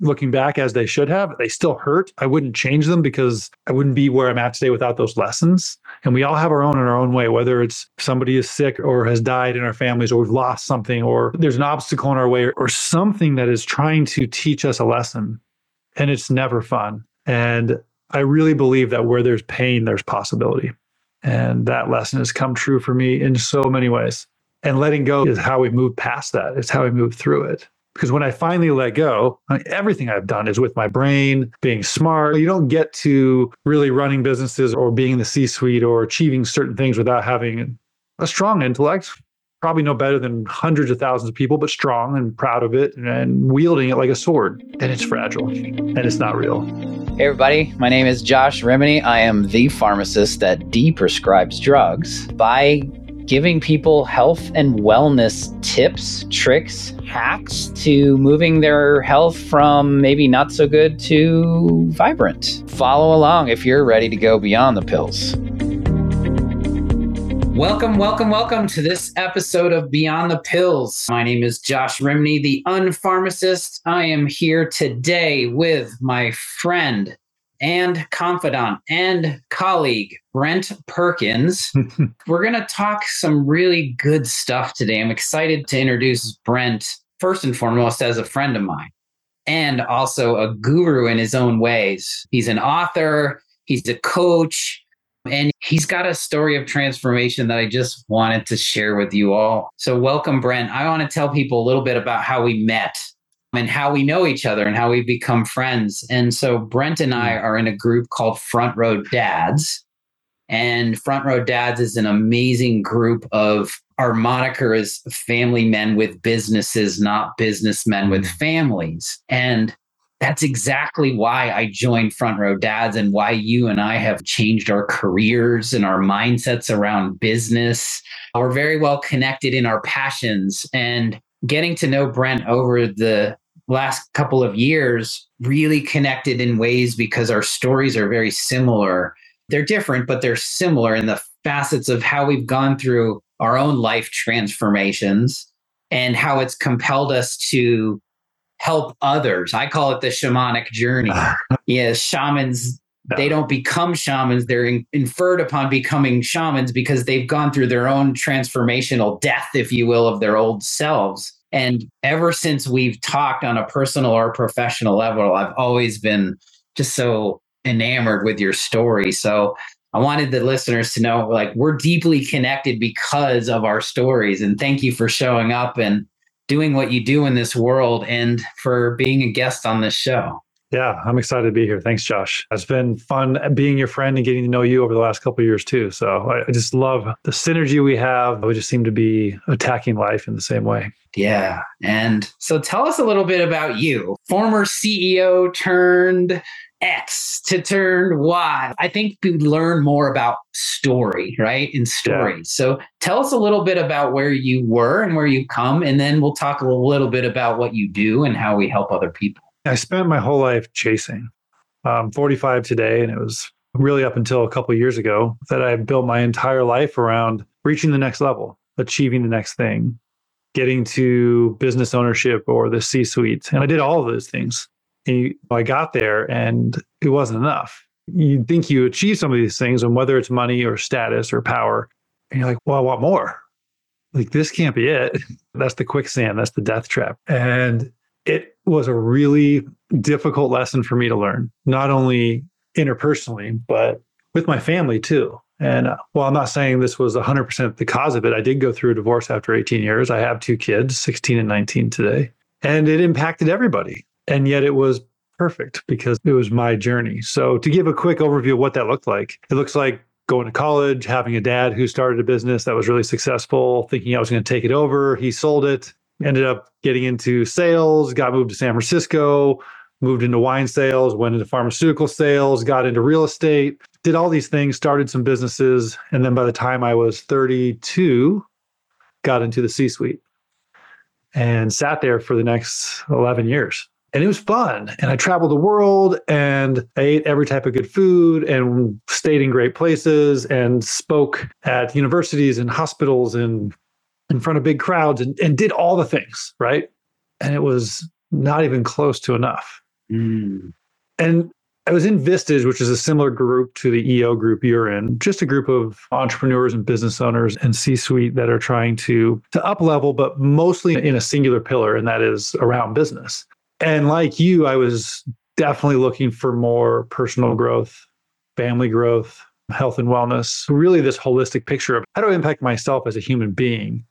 looking back as they should have. They still hurt. I wouldn't change them because I wouldn't be where I'm at today without those lessons. And we all have our own in our own way, whether it's somebody is sick or has died in our families or we've lost something or there's an obstacle in our way or something that is trying to teach us a lesson. And it's never fun. And I really believe that where there's pain, there's possibility. And that lesson has come true for me in so many ways. And letting go is how we move past that. It's how we move through it. Because when I finally let go, everything I've done is with my brain, being smart. You don't get to really running businesses or being in the C suite or achieving certain things without having a strong intellect. Probably no better than hundreds of thousands of people, but strong and proud of it and wielding it like a sword. And it's fragile and it's not real. Hey, everybody. My name is Josh Rimney. I am the pharmacist that deprescribes drugs by giving people health and wellness tips, tricks, hacks to moving their health from maybe not so good to vibrant. Follow along if you're ready to go beyond the pills. Welcome, welcome, welcome to this episode of Beyond the Pills. My name is Josh Rimney, the unpharmacist. I am here today with my friend, and confidant and colleague, Brent Perkins. We're going to talk some really good stuff today. I'm excited to introduce Brent, first and foremost, as a friend of mine and also a guru in his own ways. He's an author, he's a coach, and he's got a story of transformation that I just wanted to share with you all. So, welcome, Brent. I want to tell people a little bit about how we met and how we know each other and how we become friends. And so Brent and I hmm. are in a group called Front Row Dads. And Front Row Dads is an amazing group of our moniker is family men with businesses, not businessmen with hmm. families. And that's exactly why I joined Front Row Dads and why you and I have changed our careers and our mindsets around business. We're very well connected in our passions. And getting to know Brent over the last couple of years really connected in ways because our stories are very similar. They're different, but they're similar in the facets of how we've gone through our own life transformations and how it's compelled us to help others. I call it the shamanic journey. yeah, shamans they don't become shamans they're in, inferred upon becoming shamans because they've gone through their own transformational death if you will of their old selves and ever since we've talked on a personal or professional level, I've always been just so enamored with your story. So I wanted the listeners to know like we're deeply connected because of our stories. And thank you for showing up and doing what you do in this world and for being a guest on this show. Yeah, I'm excited to be here. Thanks, Josh. It's been fun being your friend and getting to know you over the last couple years too. So I just love the synergy we have. We just seem to be attacking life in the same way. Yeah. And so tell us a little bit about you. Former CEO turned X to turn Y. I think we learn more about story, right? In story. Yeah. So tell us a little bit about where you were and where you come, and then we'll talk a little bit about what you do and how we help other people. I spent my whole life chasing. I'm 45 today, and it was really up until a couple years ago that I built my entire life around reaching the next level, achieving the next thing, getting to business ownership or the C suite. And I did all of those things. And I got there and it wasn't enough. You think you achieve some of these things, and whether it's money or status or power, and you're like, well, I want more. Like, this can't be it. That's the quicksand. That's the death trap. And it was a really difficult lesson for me to learn, not only interpersonally, but with my family too. And uh, while I'm not saying this was 100% the cause of it, I did go through a divorce after 18 years. I have two kids, 16 and 19 today, and it impacted everybody. And yet it was perfect because it was my journey. So, to give a quick overview of what that looked like, it looks like going to college, having a dad who started a business that was really successful, thinking I was going to take it over. He sold it, ended up getting into sales, got moved to San Francisco, moved into wine sales, went into pharmaceutical sales, got into real estate, did all these things, started some businesses. And then by the time I was 32, got into the C suite and sat there for the next 11 years. And it was fun. And I traveled the world and I ate every type of good food and stayed in great places and spoke at universities and hospitals and in front of big crowds and, and did all the things, right? And it was not even close to enough. Mm. And I was in Vistage, which is a similar group to the EO group you're in, just a group of entrepreneurs and business owners and C-suite that are trying to to up level, but mostly in a singular pillar, and that is around business. And like you, I was definitely looking for more personal growth, family growth, health and wellness, really this holistic picture of how do I impact myself as a human being,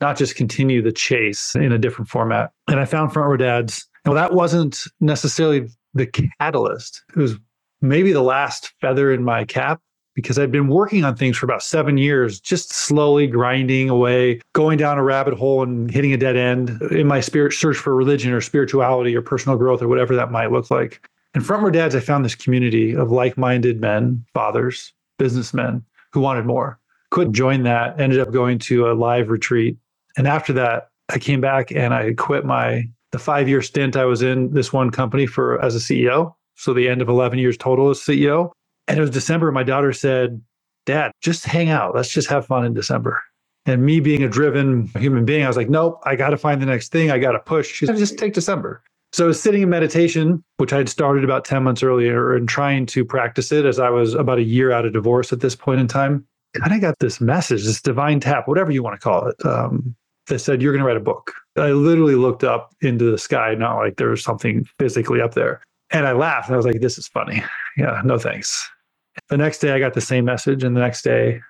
not just continue the chase in a different format. And I found Front Row Dads. Well, that wasn't necessarily the catalyst. It was maybe the last feather in my cap because I'd been working on things for about seven years, just slowly grinding away, going down a rabbit hole and hitting a dead end in my spirit search for religion or spirituality or personal growth or whatever that might look like. And Front Row Dads, I found this community of like minded men, fathers, businessmen who wanted more. Couldn't join that, ended up going to a live retreat. And after that, I came back and I quit my the five year stint I was in this one company for as a CEO. So the end of 11 years total as CEO. And it was December. My daughter said, Dad, just hang out. Let's just have fun in December. And me being a driven human being, I was like, nope, I got to find the next thing. I got to push. She said, just take December. So I was sitting in meditation, which I had started about 10 months earlier and trying to practice it as I was about a year out of divorce at this point in time. And I got this message, this divine tap, whatever you want to call it, um, that said, You're going to write a book. I literally looked up into the sky, not like there was something physically up there. And I laughed and I was like, This is funny. Yeah, no thanks. The next day, I got the same message. And the next day,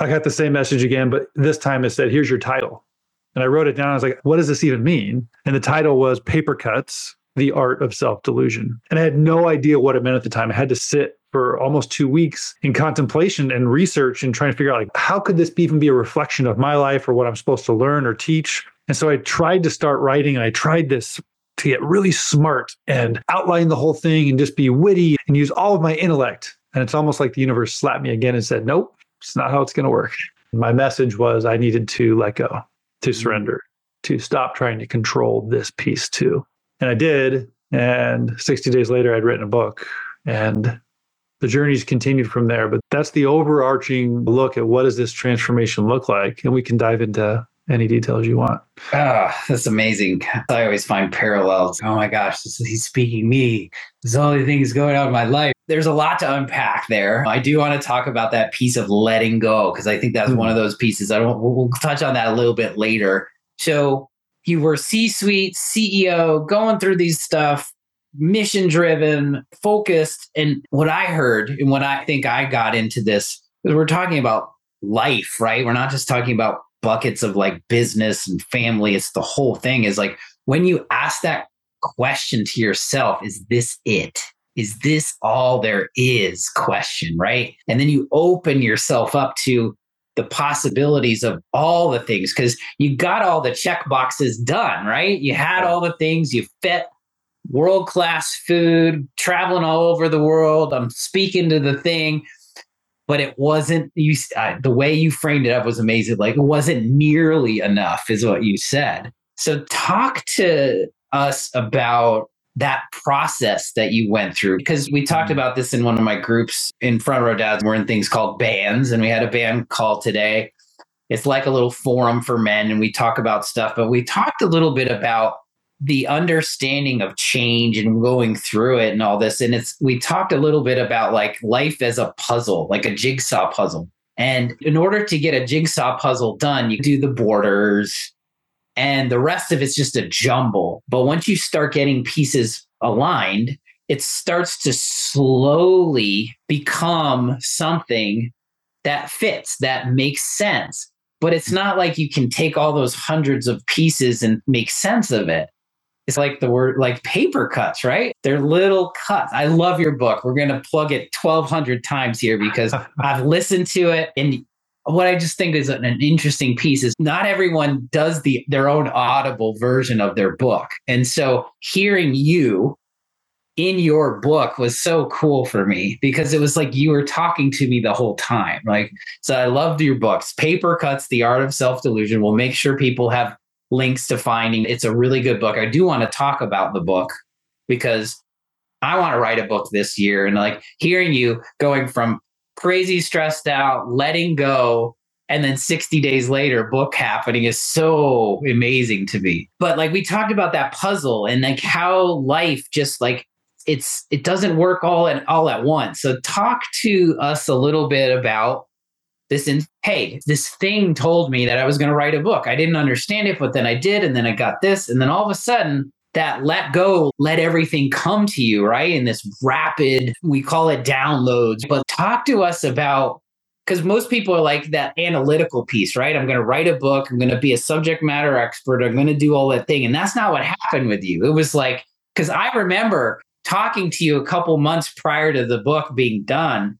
I got the same message again, but this time it said, Here's your title. And I wrote it down. I was like, what does this even mean? And the title was Paper Cuts The Art of Self Delusion. And I had no idea what it meant at the time. I had to sit for almost two weeks in contemplation and research and trying to figure out like how could this even be a reflection of my life or what I'm supposed to learn or teach. And so I tried to start writing and I tried this to get really smart and outline the whole thing and just be witty and use all of my intellect. And it's almost like the universe slapped me again and said, nope, it's not how it's going to work. My message was I needed to let go to mm-hmm. surrender, to stop trying to control this piece too. And I did. And 60 days later, I'd written a book and the journey's continued from there. But that's the overarching look at what does this transformation look like? And we can dive into any details you want. Ah, oh, that's amazing. I always find parallels. Oh my gosh, this, he's speaking me. There's all the things going on in my life. There's a lot to unpack there. I do want to talk about that piece of letting go because I think that's mm-hmm. one of those pieces. I don't. We'll, we'll touch on that a little bit later. So you were C-suite CEO, going through these stuff, mission driven, focused, and what I heard and what I think I got into this is we're talking about life, right? We're not just talking about buckets of like business and family. It's the whole thing. Is like when you ask that question to yourself, is this it? Is this all there is? Question, right? And then you open yourself up to the possibilities of all the things because you got all the check boxes done, right? You had all the things, you fit world class food, traveling all over the world. I'm speaking to the thing but it wasn't you uh, the way you framed it up was amazing like it wasn't nearly enough is what you said so talk to us about that process that you went through because we talked mm-hmm. about this in one of my groups in front row dads we're in things called bands and we had a band call today it's like a little forum for men and we talk about stuff but we talked a little bit about the understanding of change and going through it and all this and it's we talked a little bit about like life as a puzzle like a jigsaw puzzle and in order to get a jigsaw puzzle done you do the borders and the rest of it's just a jumble but once you start getting pieces aligned it starts to slowly become something that fits that makes sense but it's not like you can take all those hundreds of pieces and make sense of it it's like the word like paper cuts, right? They're little cuts. I love your book. We're going to plug it 1200 times here because I've listened to it and what I just think is an, interesting piece is not everyone does the their own audible version of their book. And so hearing you in your book was so cool for me because it was like you were talking to me the whole time. Like, so I loved your books. Paper Cuts, The Art of Self Delusion. We'll make sure people have links to finding. It's a really good book. I do want to talk about the book because I want to write a book this year. And like hearing you going from crazy stressed out, letting go, and then 60 days later book happening is so amazing to me. But like we talked about that puzzle and like how life just like it's it doesn't work all at all at once. So talk to us a little bit about this in hey this thing told me that i was going to write a book. I didn't understand it but then i did and then i got this and then all of a sudden that let go let everything come to you right in this rapid we call it downloads but talk to us about because most people are like that analytical piece, right? I'm going to write a book. I'm going to be a subject matter expert. I'm going to do all that thing. And that's not what happened with you. It was like, because I remember talking to you a couple months prior to the book being done.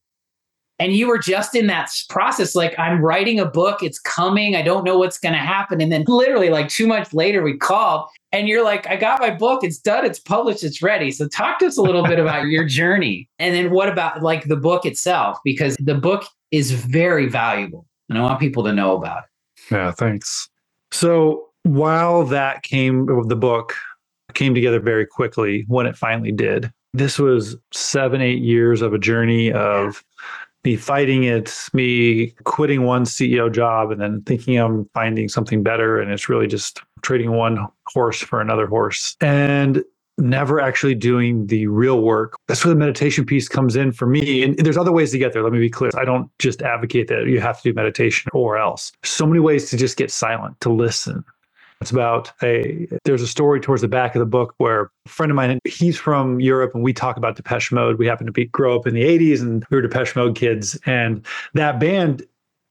And you were just in that process, like, I'm writing a book, it's coming, I don't know what's going to happen. And then, literally, like two months later, we called, and you're like, I got my book, it's done, it's published, it's ready. So, talk to us a little bit about your journey. And then, what about like the book itself? Because the book is very valuable. And I want people to know about it. Yeah, thanks. So while that came, the book came together very quickly when it finally did. This was seven, eight years of a journey of me fighting it, me quitting one CEO job and then thinking I'm finding something better. And it's really just trading one horse for another horse. And never actually doing the real work. That's where the meditation piece comes in for me. And there's other ways to get there. Let me be clear. I don't just advocate that you have to do meditation or else. So many ways to just get silent, to listen. It's about a there's a story towards the back of the book where a friend of mine, he's from Europe and we talk about Depeche Mode. We happen to be grow up in the 80s and we were Depeche Mode kids. And that band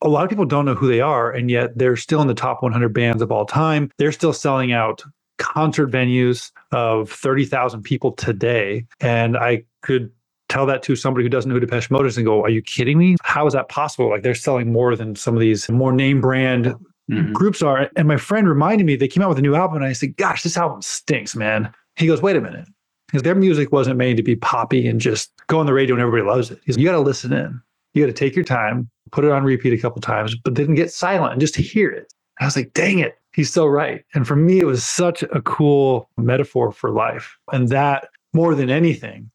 a lot of people don't know who they are, and yet they're still in the top 100 bands of all time. They're still selling out concert venues of 30,000 people today. And I could tell that to somebody who doesn't know who Depeche Mode is and go, Are you kidding me? How is that possible? Like they're selling more than some of these more name brand mm-hmm. groups are. And my friend reminded me they came out with a new album. And I said, Gosh, this album stinks, man. He goes, Wait a minute. Because their music wasn't made to be poppy and just go on the radio and everybody loves it. He's, You got to listen in. You got to take your time, put it on repeat a couple times, but then get silent and just hear it. I was like, dang it he's so right. And for me, it was such a cool metaphor for life. And that more than anything,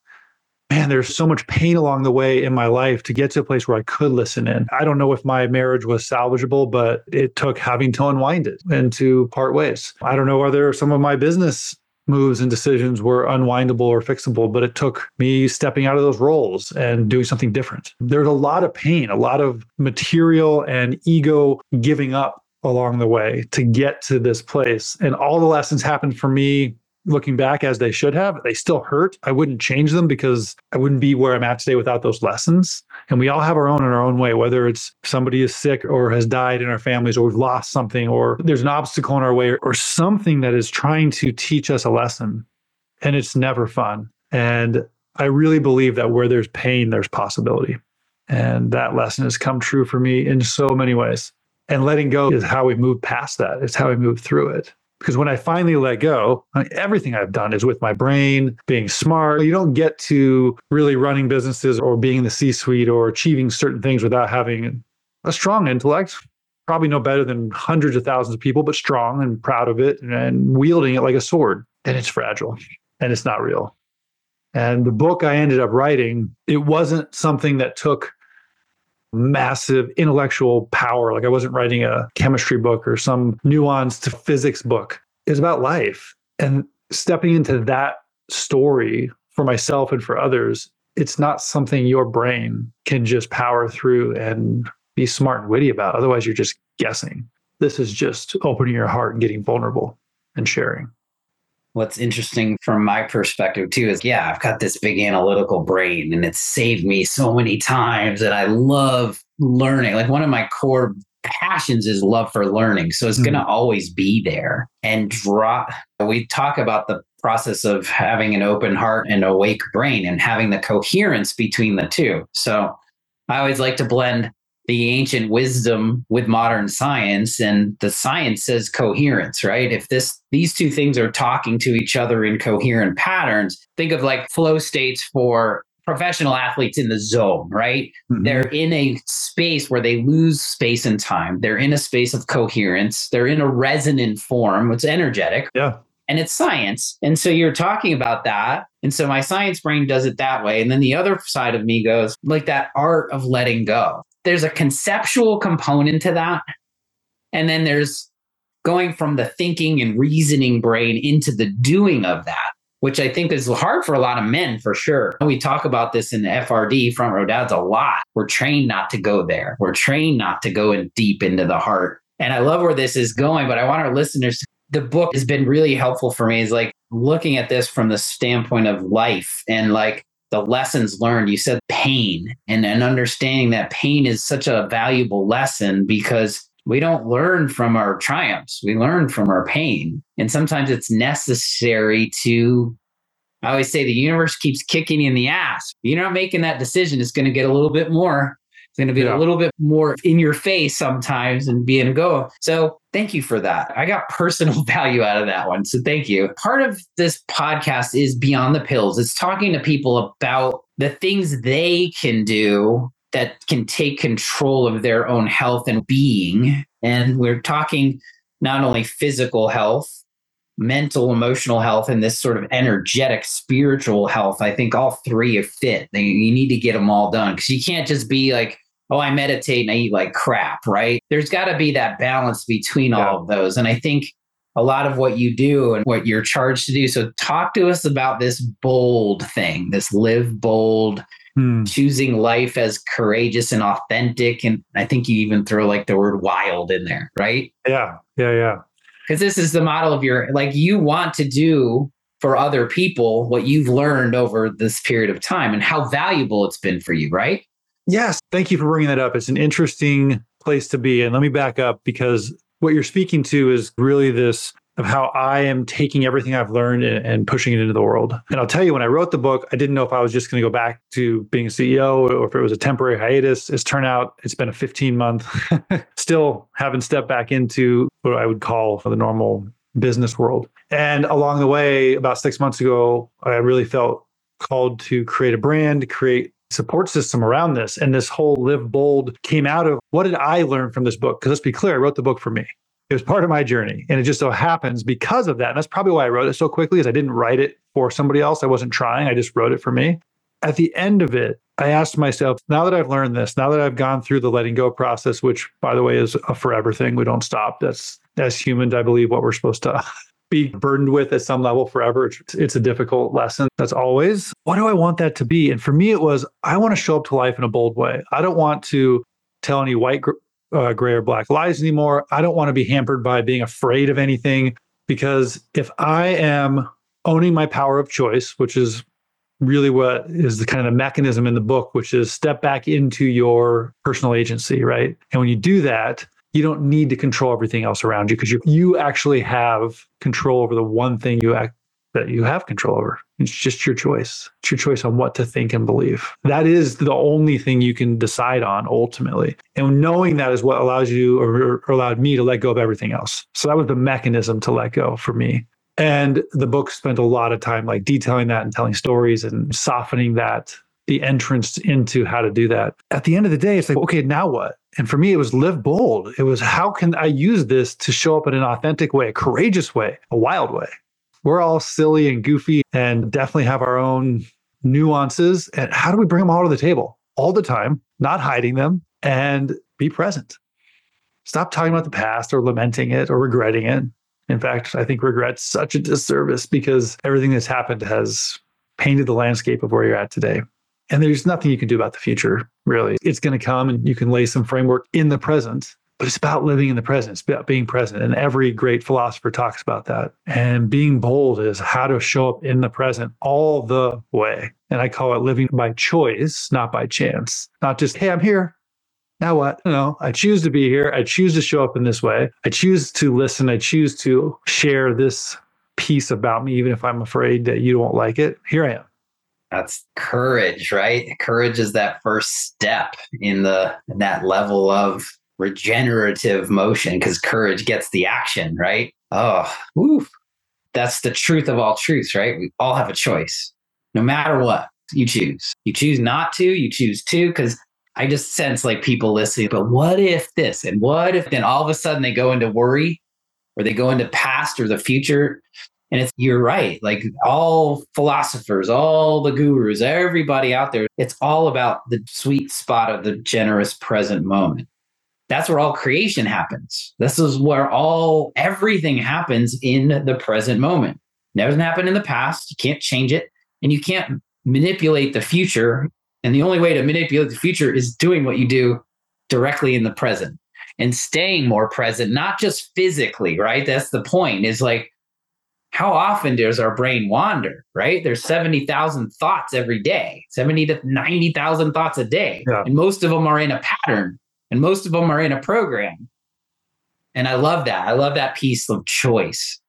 man, there's so much pain along the way in my life to get to a place where I could listen in. I don't know if my marriage was salvageable, but it took having to unwind it and to part ways. I don't know whether some of my business moves and decisions were unwindable or fixable, but it took me stepping out of those roles and doing something different. There's a lot of pain, a lot of material and ego giving up along the way to get to this place. And all the lessons happened for me looking back as they should have. They still hurt. I wouldn't change them because I wouldn't be where I'm at today without those lessons. And we all have our own in our own way, whether it's somebody is sick or has died in our families or we've lost something or there's an obstacle in our way or something that is trying to teach us a lesson. And it's never fun. And I really believe that where there's pain, there's possibility. And that lesson has come true for me in so many ways. And letting go is how we move past that. It's how we move through it. Because when I finally let go, I mean, everything I've done is with my brain, being smart. You don't get to really running businesses or being in the C suite or achieving certain things without having a strong intellect. Probably no better than hundreds of thousands of people, but strong and proud of it and wielding it like a sword. And it's fragile and it's not real. And the book I ended up writing, it wasn't something that took massive intellectual power. Like I wasn't writing a chemistry book or some nuanced physics book. It's about life. And stepping into that story for myself and for others, it's not something your brain can just power through and be smart and witty about. Otherwise, you're just guessing. This is just opening your heart and getting vulnerable and sharing what's interesting from my perspective too is yeah i've got this big analytical brain and it's saved me so many times and i love learning. Like one of my core passions is love for learning. So it's mm-hmm. going to always be there. And draw we talk about the process of having an open heart and awake brain and having the coherence between the two. So i always like to blend the ancient wisdom with modern science and the science says coherence right if this these two things are talking to each other in coherent patterns think of like flow states for professional athletes in the zone right mm-hmm. they're in a space where they lose space and time they're in a space of coherence they're in a resonant form it's energetic yeah and it's science. And so you're talking about that. And so my science brain does it that way. And then the other side of me goes like that art of letting go. There's a conceptual component to that. And then there's going from the thinking and reasoning brain into the doing of that, which I think is hard for a lot of men for sure. We talk about this in the FRD, front row dads, a lot. We're trained not to go there. We're trained not to go in deep into the heart. And I love where this is going, but I want our listeners the book has been really helpful for me is like looking at this from the standpoint of life and like the lessons learned. You said pain and, and understanding that pain is such a valuable lesson because we don't learn from our triumphs. We learn from our pain. And sometimes it's necessary to, I always say the universe keeps kicking you in the ass. You're not making that decision. It's going to get a little bit more it's going to be yeah. a little bit more in your face sometimes and being a go. So thank you for that. I got personal value out of that one. So thank you. Part of this podcast is Beyond the Pills. It's talking to people about the things they can do that can take control of their own health and being. And we're talking not only physical health, mental, emotional health, and this sort of energetic spiritual health. I think all three are fit. You need to get them all done because you can't just be like, oh, I meditate and I eat like crap, right? There's got to be that balance between yeah. all of those. And I think a lot of what you do and what you're charged to do. So, talk to us about this bold thing, this live bold, hmm. choosing life as courageous and authentic. And I think you even throw like the word wild in there, right? Yeah. Yeah. Yeah. Because this is the model of your, like, you want to do for other people what you've learned over this period of time and how valuable it's been for you, right? Yes. Thank you for bringing that up. It's an interesting place to be. And let me back up because what you're speaking to is really this of how I am taking everything I've learned and, pushing it into the world. And I'll tell you, when I wrote the book, I didn't know if I was just going to go back to being a CEO or if it was a temporary hiatus. It's turned out it's been a 15 month, still haven't stepped back into what I would call for the normal business world. And along the way, about six months ago, I really felt called to create a brand, create support system around this. And this whole live bold came out of what did I learn from this book? Because let's be clear, I wrote the book for me. It was part of my journey. And it just so happens because of that. And that's probably why I wrote it so quickly, is I didn't write it for somebody else. I wasn't trying. I just wrote it for me. At the end of it, I asked myself, now that I've learned this, now that I've gone through the letting go process, which by the way is a forever thing, we don't stop. That's as humans, I believe what we're supposed to be burdened with at some level forever. It's, it's a difficult lesson. That's always what do I want that to be? And for me, it was I want to show up to life in a bold way. I don't want to tell any white, uh, gray, or black lies anymore. I don't want to be hampered by being afraid of anything because if I am owning my power of choice, which is really what is the kind of the mechanism in the book, which is step back into your personal agency, right? And when you do that, you don't need to control everything else around you because you you actually have control over the one thing you act that you have control over. It's just your choice. It's your choice on what to think and believe. That is the only thing you can decide on ultimately. And knowing that is what allows you or, or allowed me to let go of everything else. So that was the mechanism to let go for me. And the book spent a lot of time like detailing that and telling stories and softening that the entrance into how to do that. At the end of the day, it's like, okay, now what? And for me, it was live bold. It was how can I use this to show up in an authentic way, a courageous way, a wild way? We're all silly and goofy and definitely have our own nuances. And how do we bring them all to the table all the time, not hiding them, and be present? Stop talking about the past or lamenting it or regretting it. In fact, I think regret's such a disservice because everything that's happened has painted the landscape of where you're at today. And there's nothing you can do about the future, really. It's going to come and you can lay some framework in the present, but it's about living in the present. It's about being present. And every great philosopher talks about that. And being bold is how to show up in the present all the way. And I call it living by choice, not by chance. Not just, hey, I'm here. Now what? No, I choose to be here. I choose to show up in this way. I choose to listen. I choose to share this piece about me, even if I'm afraid that you don't like it. Here I am. That's courage, right? Courage is that first step in the in that level of regenerative motion because courage gets the action, right? Oh, woo. That's the truth of all truths, right? We all have a choice. No matter what, you choose. You choose not to, you choose to, because I just sense like people listening, but what if this and what if then all of a sudden they go into worry or they go into past or the future And it's, you're right. Like all philosophers, all the gurus, everybody out there, it's all about the sweet spot of the generous present moment. That's where all creation happens. This is where all everything happens in the present moment. Never doesn't happen in the past. You can't change it and you can't manipulate the future. And the only way to manipulate the future is doing what you do directly in the present and staying more present, not just physically, right? That's the point is like, how often does our brain wander, right? There's 70,000 thoughts every day, 70 to 90,000 thoughts a day. Yeah. And most of them are in a pattern and most of them are in a program. And I love that. I love that piece of choice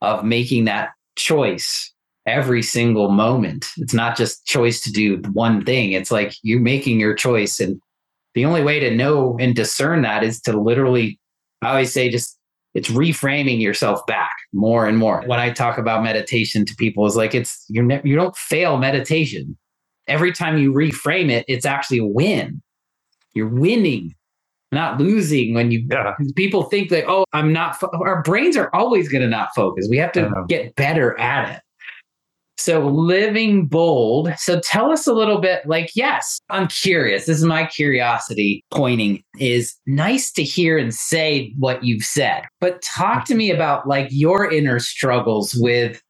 of making that choice every single moment. It's not just choice to do one thing. It's like you're making your choice. And the only way to know and discern that is to literally, I always say, just it's reframing yourself back more and more. When I talk about meditation to people, is like it's you ne- you don't fail meditation. Every time you reframe it, it's actually a win. You're winning, not losing. When you yeah. people think that oh, I'm not. Fo-. Our brains are always going to not focus. We have to uh-huh. get better at it. So living bold. So tell us a little bit like, yes, I'm curious. This is my curiosity pointing is nice to hear and say what you've said, but talk to me about like your inner struggles with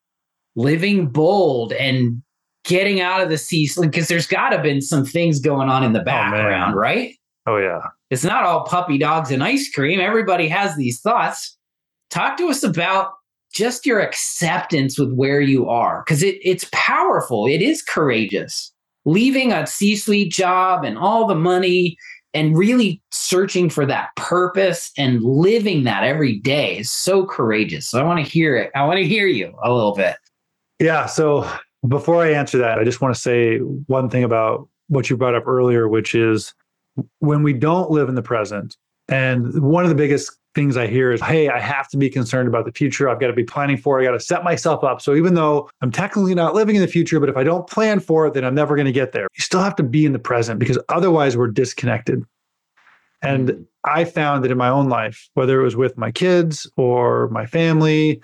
living bold and getting out of the sea because there's got to been some things going on in the oh, background, oh, right? Oh yeah. It's not all puppy dogs and ice cream. Everybody has these thoughts. Talk to us about just your acceptance with where you are because it, it's powerful. It is courageous. Leaving a c-suite job and all the money and really searching for that purpose and living that every day is so courageous. So i want to hear it. I want to hear you a little bit. Yeah so before i answer that i just want to say one thing about what you brought up earlier which is when we don't live in the present and one of the biggest things I hear is, hey, I have to be concerned about the future. I've got to be planning for it. I got to set myself up. So even though I'm technically not living in the future, but if I don't plan for it, then I'm never going to get there. You still have to be in the present because otherwise we're disconnected. And mm-hmm. I found that in my own life, whether it was with my kids or my family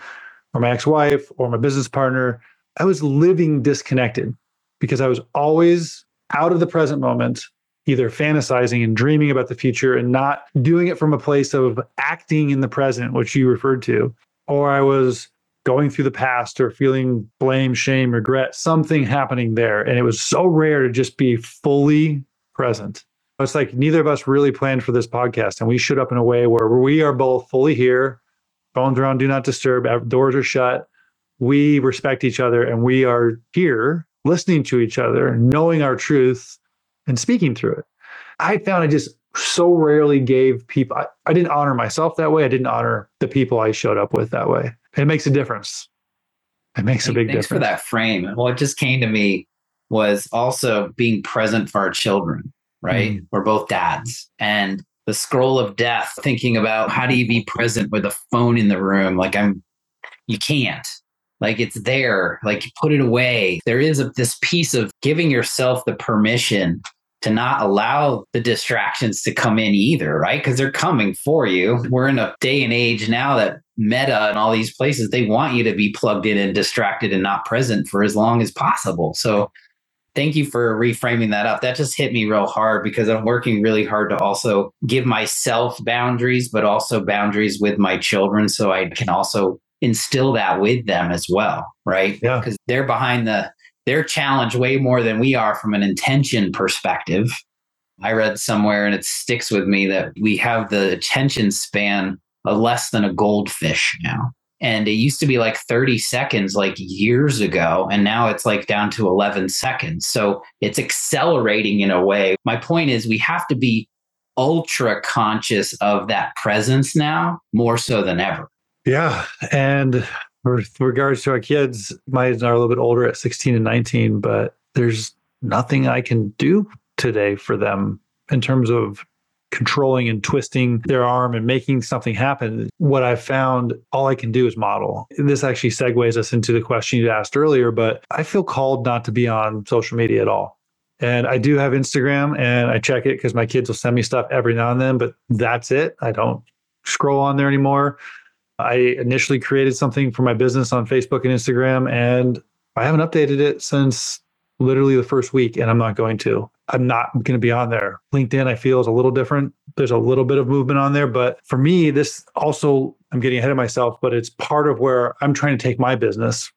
or my ex wife or my business partner, I was living disconnected because I was always out of the present moment either fantasizing and dreaming about the future and not doing it from a place of acting in the present, which you referred to, or I was going through the past or feeling blame, shame, regret, something happening there. And it was so rare to just be fully present. It's like neither of us really planned for this podcast. And we showed up in a way where we are both fully here, phones are on, do not disturb, doors are shut. We respect each other and we are here listening to each other, knowing our truth and speaking through it. I found I just so rarely gave people, I, I didn't honor myself that way. I didn't honor the people I showed up with that way. It makes a difference. It makes a big Thanks difference. for that frame. What just came to me was also being present for our children, right? Mm. We're both dads. And the scroll of death, thinking about how do you be present with a phone in the room? Like I'm, you can't. Like it's there, like put it away. There is a, this piece of giving yourself the permission to not allow the distractions to come in either, right? Because they're coming for you. We're in a day and age now that Meta and all these places, they want you to be plugged in and distracted and not present for as long as possible. So thank you for reframing that up. That just hit me real hard because I'm working really hard to also give myself boundaries, but also boundaries with my children so I can also instill that with them as well, right? Yeah. Because they're behind the they're challenged way more than we are from an intention perspective. I read somewhere and it sticks with me that we have the attention span of less than a goldfish now. And it used to be like 30 seconds like years ago. And now it's like down to 11 seconds. So it's accelerating in a way. My point is, we have to be ultra conscious of that presence now more so than ever. Yeah. And with regards to our kids, mine are a little bit older at 16 and 19, but there's nothing I can do today for them in terms of controlling and twisting their arm and making something happen. What I've found, all I can do is model. This actually segues us into the question you asked earlier, but I feel called not to be on social media at all. And I do have Instagram and I check it because my kids will send me stuff every now and then, but that's it. I don't scroll on there anymore. I initially created something for my business on Facebook and Instagram, and I haven't updated it since literally the first week, and I'm not going to. I'm not going to be on there. LinkedIn, I feel, is a little different. There's a little bit of movement on there. But for me, this also, I'm getting ahead of myself, but it's part of where I'm trying to take my business,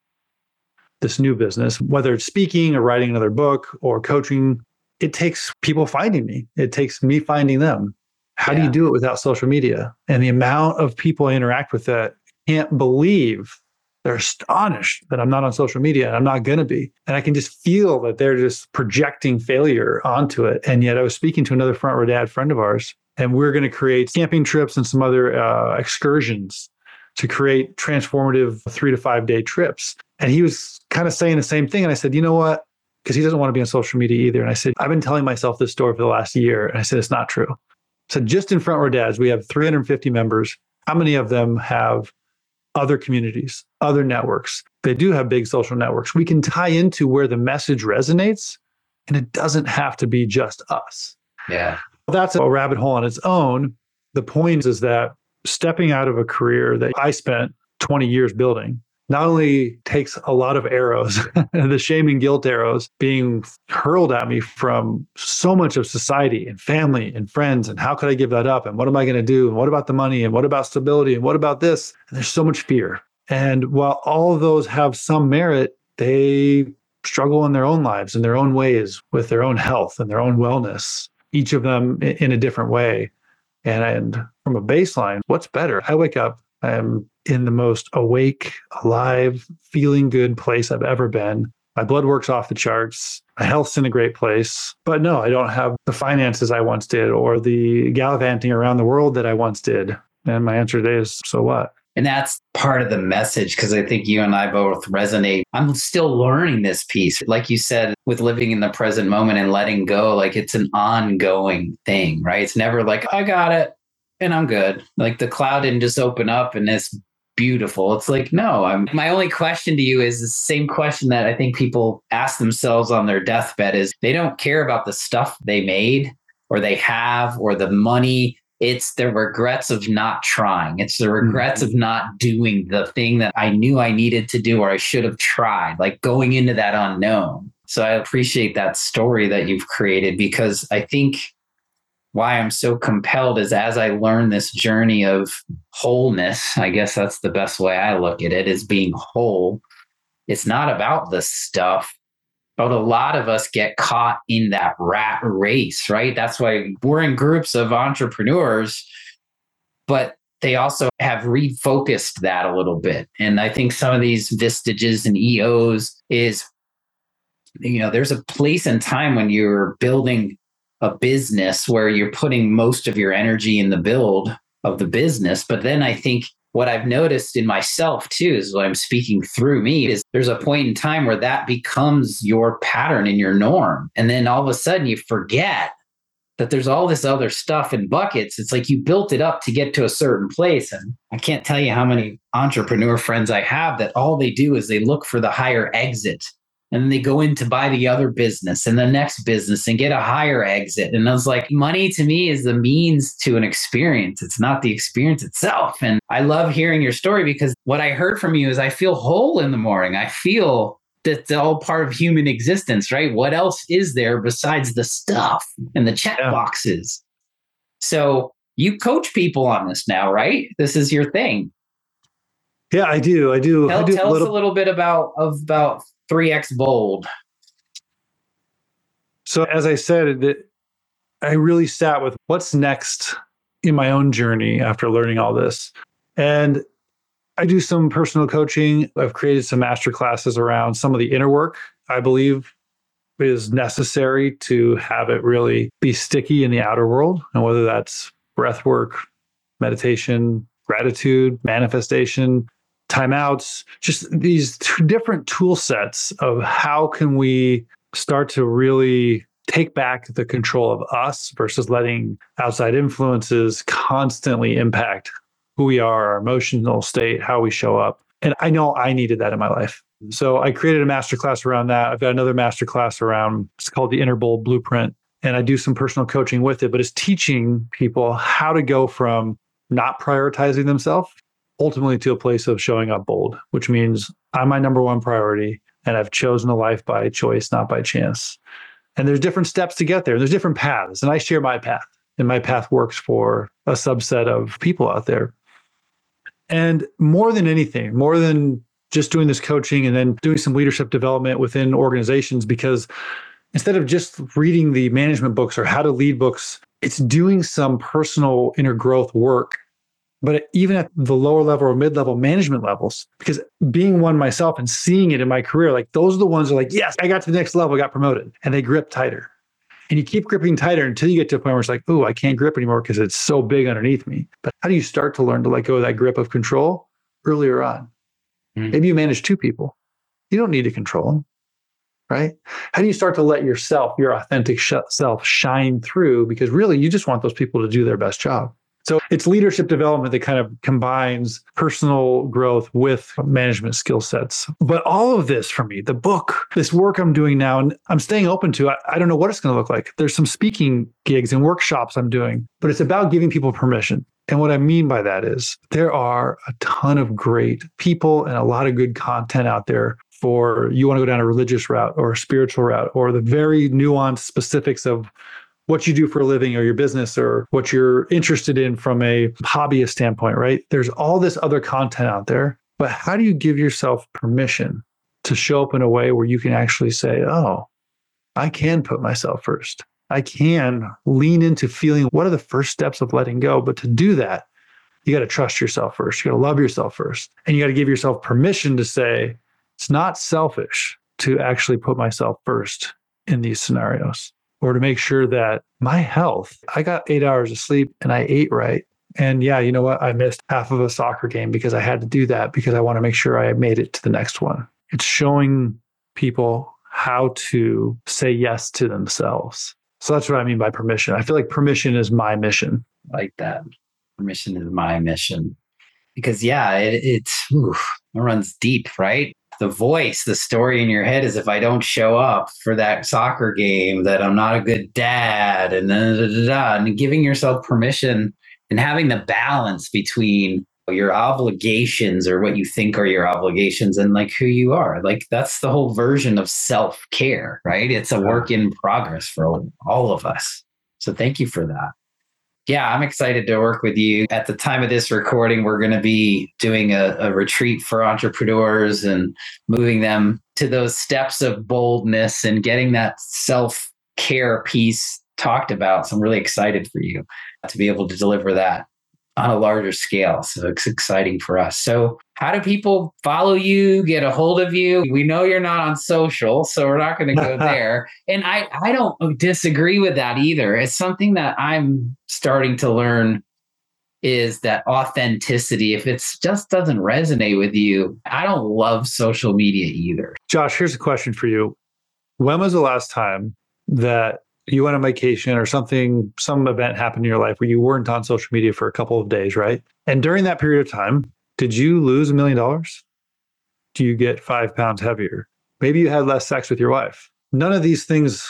this new business, whether it's speaking or writing another book or coaching. It takes people finding me, it takes me finding them. How yeah. do you do it without social media? And the amount of people I interact with that can't believe they're astonished that I'm not on social media and I'm not going to be. And I can just feel that they're just projecting failure onto it. And yet I was speaking to another front row dad friend of ours, and we're going to create camping trips and some other uh, excursions to create transformative three to five day trips. And he was kind of saying the same thing. And I said, you know what? Because he doesn't want to be on social media either. And I said, I've been telling myself this story for the last year. And I said, it's not true. So just in front row dads, we have 350 members. How many of them have other communities, other networks. They do have big social networks. We can tie into where the message resonates, and it doesn't have to be just us. Yeah. That's a rabbit hole on its own. The point is that stepping out of a career that I spent 20 years building not only takes a lot of arrows, the shame and guilt arrows being hurled at me from so much of society and family and friends. And how could I give that up? And what am I going to do? And what about the money? And what about stability? And what about this? And there's so much fear. And while all of those have some merit, they struggle in their own lives, in their own ways, with their own health and their own wellness, each of them in a different way. And, and from a baseline, what's better? I wake up I'm in the most awake, alive, feeling good place I've ever been. My blood works off the charts. My health's in a great place. But no, I don't have the finances I once did or the gallivanting around the world that I once did. And my answer today is so what? And that's part of the message because I think you and I both resonate. I'm still learning this piece. Like you said, with living in the present moment and letting go, like it's an ongoing thing, right? It's never like, I got it and I'm good. Like the cloud didn't just open up and it's beautiful. It's like, no, I'm my only question to you is the same question that I think people ask themselves on their deathbed is they don't care about the stuff they made or they have or the money. It's the regrets of not trying. It's the regrets mm-hmm. of not doing the thing that I knew I needed to do or I should have tried, like going into that unknown. So I appreciate that story that you've created because I think why I'm so compelled is as I learn this journey of wholeness, I guess that's the best way I look at it is being whole. It's not about the stuff, but a lot of us get caught in that rat race, right? That's why we're in groups of entrepreneurs, but they also have refocused that a little bit. And I think some of these vestiges and EOs is, you know, there's a place and time when you're building a business where you're putting most of your energy in the build of the business. But then I think what I've noticed in myself too is what I'm speaking through me is there's a point in time where that becomes your pattern and your norm. And then all of a sudden you forget that there's all this other stuff in buckets. It's like you built it up to get to a certain place. And I can't tell you how many entrepreneur friends I have that all they do is they look for the higher exit and then they go in to buy the other business and the next business and get a higher exit. And I was like, money to me is the means to an experience. It's not the experience itself. And I love hearing your story because what I heard from you is I feel whole in the morning. I feel that's all part of human existence, right? What else is there besides the stuff and the check yeah. boxes? So you coach people on this now, right? This is your thing. Yeah, I do. I do. Tell, I do tell little... us a little bit about about 3x bold. So, as I said, it, I really sat with what's next in my own journey after learning all this. And I do some personal coaching. I've created some master classes around some of the inner work I believe is necessary to have it really be sticky in the outer world. And whether that's breath work, meditation, gratitude, manifestation, timeouts, just these different tool sets of how can we start to really take back the control of us versus letting outside influences constantly impact who we are, our emotional state, how we show up. And I know I needed that in my life. So I created a masterclass around that. I've got another masterclass around it's called the Inner Bold Blueprint. And I do some personal coaching with it, but it's teaching people how to go from not prioritizing themselves ultimately to a place of showing up bold, which means I'm my number one priority and I've chosen a life by choice, not by chance. And there's different steps to get there. There's different paths. And I share my path, and my path works for a subset of people out there. And more than anything, more than just doing this coaching and then doing some leadership development within organizations, because instead of just reading the management books or how to lead books, it's doing some personal inner growth work but even at the lower level or mid level management levels, because being one myself and seeing it in my career, like those are the ones that are like, yes, I got to the next level, I got promoted, and they grip tighter. And you keep gripping tighter until you get to a point where it's like, oh, I can't grip anymore because it's so big underneath me. But how do you start to learn to let go of that grip of control earlier on? Mm-hmm. Maybe you manage two people. You don't need to control them, right? How do you start to let yourself, your authentic sh- self, shine through? Because really, you just want those people to do their best job. So it's leadership development that kind of combines personal growth with management skill sets. But all of this for me, the book, this work I'm doing now, and I'm staying open to, I, I don't know what it's going to look like. There's some speaking gigs and workshops I'm doing, but it's about giving people permission. And what I mean by that is there are a ton of great people and a lot of good content out there for you want to go down a religious route or a spiritual route or the very nuanced specifics of what you do for a living or your business or what you're interested in from a hobbyist standpoint, right? There's all this other content out there, but how do you give yourself permission to show up in a way where you can actually say, oh, I can put myself first. I can lean into feeling what are the first steps of letting go. But to do that, you got to trust yourself first. You got to love yourself first. And you got to give yourself permission to say, it's not selfish to actually put myself first in these scenarios or to make sure that my health, I got eight hours of sleep and I ate right. And yeah, you know what? I missed half of a soccer game because I had to do that because I want to make sure I made it to the next one. It's showing people how to say yes to themselves. So that's what I mean by permission. I feel like permission is my mission. like that. Permission is my mission. Because yeah, it, it's oof, it runs deep, right? The voice, the story in your head is if I don't show up for that soccer game, that I'm not a good dad, and da, da, da, da, and giving yourself permission and having the balance between your obligations or what you think are your obligations and like who you are. Like that's the whole version of self care, right? It's a work in progress for all of us. So thank you for that yeah, I'm excited to work with you. At the time of this recording, we're going to be doing a, a, retreat for entrepreneurs and moving them to those steps of boldness and getting that self care piece talked about. So I'm really excited for you to be able to deliver that on a larger scale. So it's exciting for us. So, how do people follow you, get a hold of you? We know you're not on social, so we're not going to go there. And I, I don't disagree with that either. It's something that I'm starting to learn is that authenticity. If it just doesn't resonate with you, I don't love social media either. Josh, here's a question for you. When was the last time that you went on vacation or something, some event happened in your life where you weren't on social media for a couple of days, right? And during that period of time, did you lose a million dollars? Do you get five pounds heavier? Maybe you had less sex with your wife. None of these things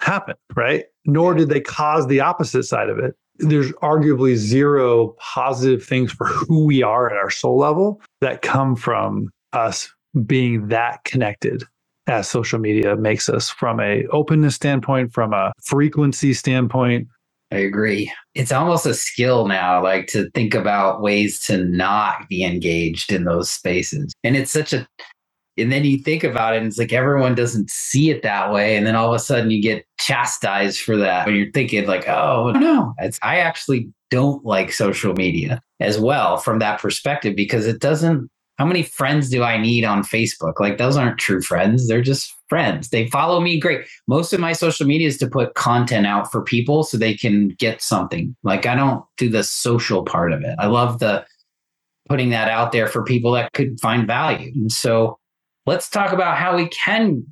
happen, right? Nor did they cause the opposite side of it. There's arguably zero positive things for who we are at our soul level that come from us being that connected as social media makes us from a openness standpoint, from a frequency standpoint. I agree. It's almost a skill now, like to think about ways to not be engaged in those spaces. And it's such a and then you think about it and it's like everyone doesn't see it that way and then all of a sudden you get chastised for that when you're thinking like oh no it's, i actually don't like social media as well from that perspective because it doesn't how many friends do I need on Facebook? Like those aren't true friends. They're just friends. They follow me. Great. Most of my social media is to put content out for people so they can get something. Like I don't do the social part of it. I love the putting that out there for people that could find value. And so let's talk about how we can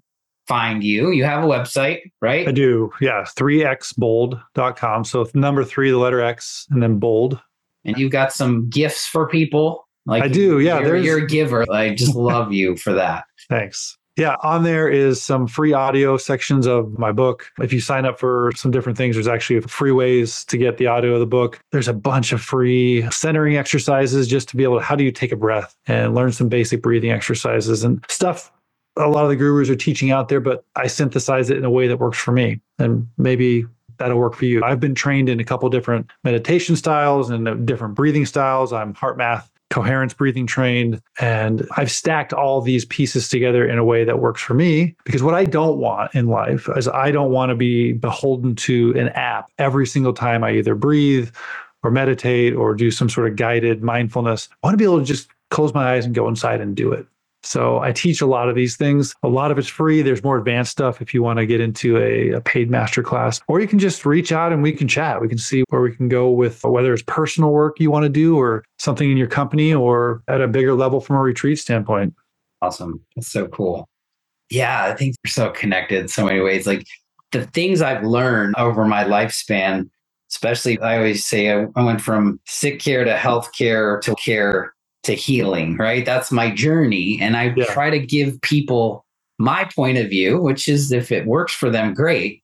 find you. You have a website, right? I do. Yeah. 3xbold.com. So number three, the letter X, and then bold. And you've got some gifts for people like I do, yeah. You're, you're a giver. I just love you for that. Thanks. Yeah, on there is some free audio sections of my book. If you sign up for some different things, there's actually free ways to get the audio of the book. There's a bunch of free centering exercises just to be able to how do you take a breath and learn some basic breathing exercises and stuff a lot of the gurus are teaching out there, but I synthesize it in a way that works for me. And maybe that'll work for you. I've been trained in a couple different meditation styles and different breathing styles. I'm HeartMath coherence breathing trained. And I've stacked all these pieces together in a way that works for me. Because what I don't want in life is I don't want to be beholden to an app every single time I either breathe or meditate or do some sort of guided mindfulness. I want to be able to just close my eyes and go inside and do it. So I teach a lot of these things. A lot of it's free. There's more advanced stuff if you want to get into a, a paid master class, or you can just reach out and we can chat. We can see where we can go with whether it's personal work you want to do or something in your company or at a bigger level from a retreat standpoint. Awesome. That's so cool. Yeah, I think we're so connected in so many ways. Like the things I've learned over my lifespan, especially I always say I went from sick care to health care to care to healing, right? That's my journey. And I yeah. try to give people my point of view, which is if it works for them, great.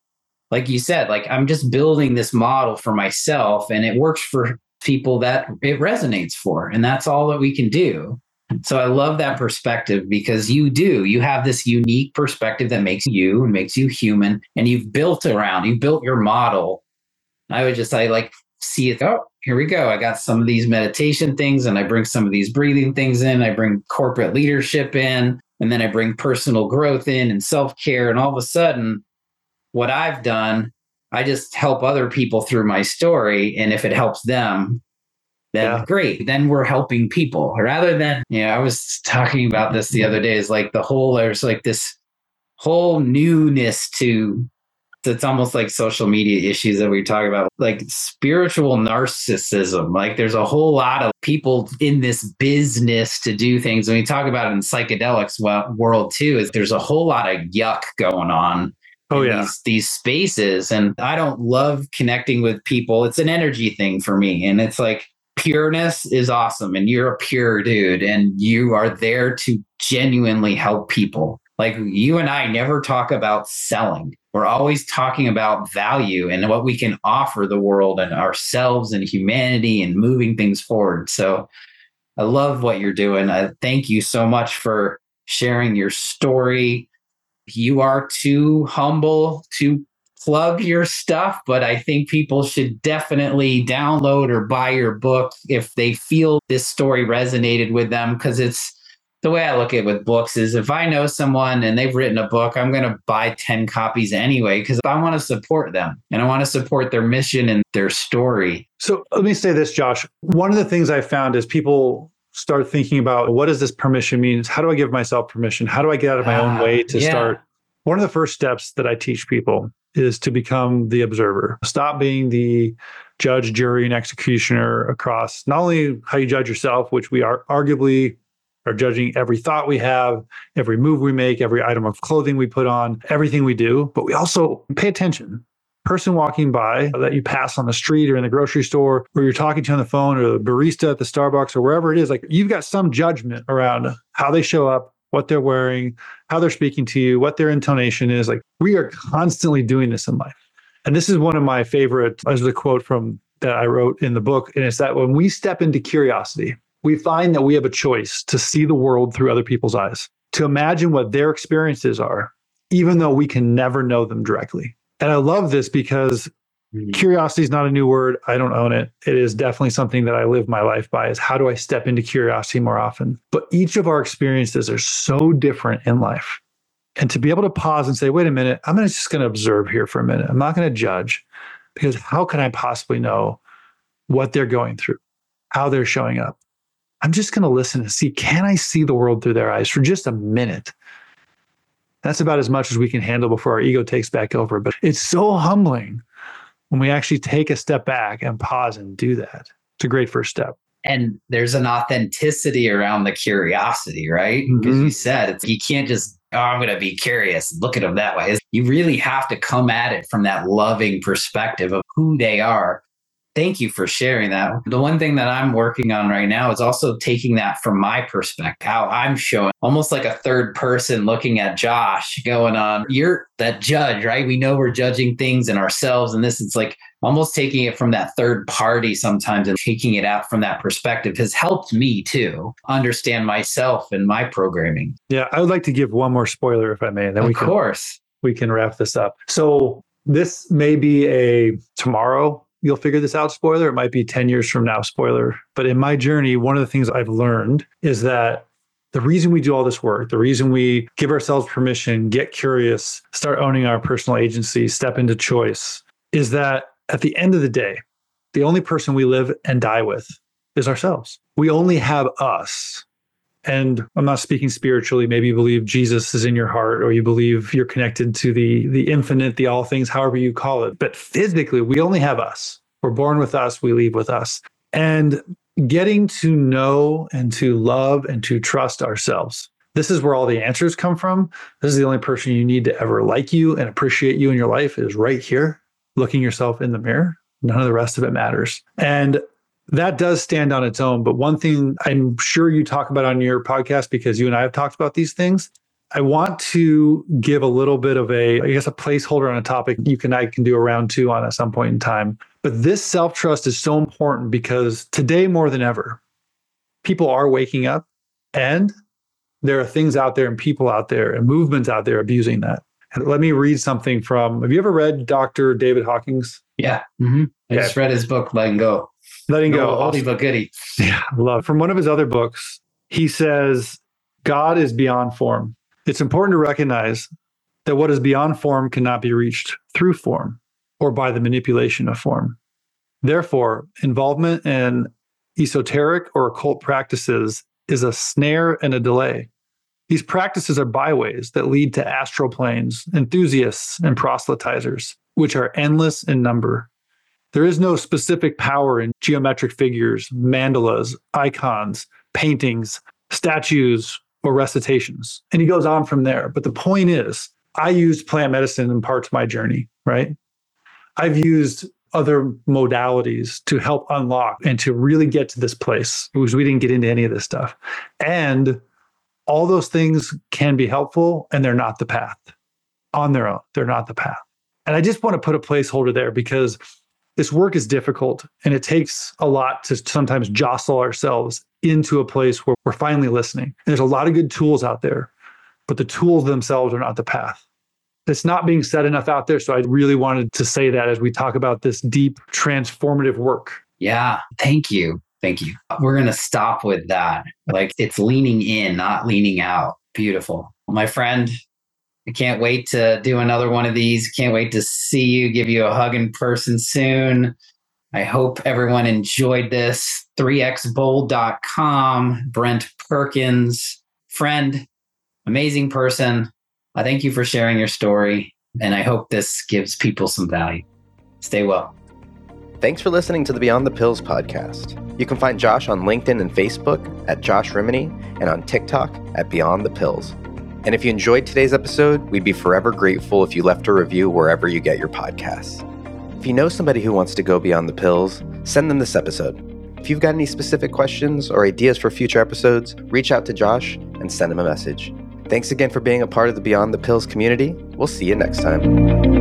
Like you said, like I'm just building this model for myself and it works for people that it resonates for. And that's all that we can do. So I love that perspective because you do, you have this unique perspective that makes you and makes you human. And you've built around, you've built your model. I would just say, like, see it. Oh, here we go. I got some of these meditation things and I bring some of these breathing things in. I bring corporate leadership in and then I bring personal growth in and self care. And all of a sudden, what I've done, I just help other people through my story. And if it helps them, then yeah. great. Then we're helping people rather than, you know, I was talking about this the other day is like the whole, there's like this whole newness to it's almost like social media issues that we talk about, like spiritual narcissism. Like there's a whole lot of people in this business to do things. And we talk about it in psychedelics world too, is there's a whole lot of yuck going on. Oh yeah, these, these spaces, and I don't love connecting with people. It's an energy thing for me, and it's like pureness is awesome, and you're a pure dude, and you are there to genuinely help people. Like you and I never talk about selling. We're always talking about value and what we can offer the world and ourselves and humanity and moving things forward. So I love what you're doing. I thank you so much for sharing your story. You are too humble to plug your stuff, but I think people should definitely download or buy your book if they feel this story resonated with them because it's the way I look at it with books is if I know someone and they've written a book, I'm going to buy 10 copies anyway because I want to support them and I want to support their mission and their story. So let me say this, Josh. One of the things I found is people start thinking about what does this permission mean? How do I give myself permission? How do I get out of my own ah, way to yeah. start? One of the first steps that I teach people is to become the observer. Stop being the judge, jury, and executioner across not only how you judge yourself, which we are arguably are judging every thought we have, every move we make, every item of clothing we put on, everything we do. But we also pay attention. Person walking by that you pass on the street or in the grocery store, or you're talking to on the phone, or the barista at the Starbucks, or wherever it is, like you've got some judgment around how they show up, what they're wearing, how they're speaking to you, what their intonation is. Like we are constantly doing this in life. And this is one of my favorite, as a quote from that I wrote in the book. And it's that when we step into curiosity, we find that we have a choice to see the world through other people's eyes, to imagine what their experiences are, even though we can never know them directly. And I love this because mm-hmm. curiosity is not a new word. I don't own it. It is definitely something that I live my life by is how do I step into curiosity more often? But each of our experiences are so different in life. And to be able to pause and say, wait a minute, I'm just going to observe here for a minute. I'm not going to judge because how can I possibly know what they're going through, how they're showing up? I'm just going to listen and see can I see the world through their eyes for just a minute? That's about as much as we can handle before our ego takes back over. But it's so humbling when we actually take a step back and pause and do that. It's a great first step. And there's an authenticity around the curiosity, right? Because mm-hmm. you said it's you can't just oh, I'm going to be curious, look at them that way. You really have to come at it from that loving perspective of who they are Thank you for sharing that. The one thing that I'm working on right now is also taking that from my perspective, how I'm showing almost like a third person looking at Josh going on. You're that judge, right? We know we're judging things and ourselves. And this is like almost taking it from that third party sometimes and taking it out from that perspective has helped me too understand myself and my programming. Yeah, I would like to give one more spoiler if I may. Then of we can, course. We can wrap this up. So this may be a tomorrow you'll figure this out spoiler. It might be 10 years from now spoiler. But in my journey, one of the things I've learned is that the reason we do all this work, the reason we give ourselves permission, get curious, start owning our personal agency, step into choice, is that at the end of the day, the only person we live and die with is ourselves. We only have us. And I'm not speaking spiritually. Maybe you believe Jesus is in your heart, or you believe you're connected to the the infinite, the all things, however you call it. But physically, we only have us. We're born with us, we leave with us. And getting to know and to love and to trust ourselves. This is where all the answers come from. This is the only person you need to ever like you and appreciate you in your life is right here, looking yourself in the mirror. None of the rest of it matters. And that does stand on its own. But one thing I'm sure you talk about on your podcast, because you and I have talked about these things, I want to give a little bit of a, I guess, a placeholder on a topic you can I can do a round two on at some point in time. But this self trust is so important because today more than ever, people are waking up, and there are things out there and people out there and movements out there abusing that. And let me read something from. Have you ever read Dr. David Hawkins? Yeah, mm-hmm. I just read his book, Letting Go. Letting go. Oldie but goodie. Yeah, love. From one of his other books, he says, God is beyond form. It's important to recognize that what is beyond form cannot be reached through form or by the manipulation of form. Therefore, involvement in esoteric or occult practices is a snare and a delay. These practices are byways that lead to astral planes, enthusiasts, and proselytizers, which are endless in number. There is no specific power in geometric figures, mandalas, icons, paintings, statues, or recitations. And he goes on from there. But the point is, I used plant medicine in parts of my journey, right? I've used other modalities to help unlock and to really get to this place because we didn't get into any of this stuff. And all those things can be helpful and they're not the path on their own. They're not the path. And I just want to put a placeholder there because this work is difficult and it takes a lot to sometimes jostle ourselves into a place where we're finally listening. And there's a lot of good tools out there, but the tools themselves are not the path. It's not being said enough out there. So I really wanted to say that as we talk about this deep transformative work. Yeah. Thank you. Thank you. We're going to stop with that. Like it's leaning in, not leaning out. Beautiful. My friend, I can't wait to do another one of these. Can't wait to see you, give you a hug in person soon. I hope everyone enjoyed this. 3xbold.com, Brent Perkins, friend, amazing person. I thank you for sharing your story, and I hope this gives people some value. Stay well. Thanks for listening to the Beyond the Pills podcast. You can find Josh on LinkedIn and Facebook at Josh Rimney and on TikTok at Beyond the Pills. And if you enjoyed today's episode, we'd be forever grateful if you left a review wherever you get your podcasts. If you know somebody who wants to go beyond the pills, send them this episode. If you've got any specific questions or ideas for future episodes, reach out to Josh and send him a message. Thanks again for being a part of the Beyond the Pills community. We'll see you next time.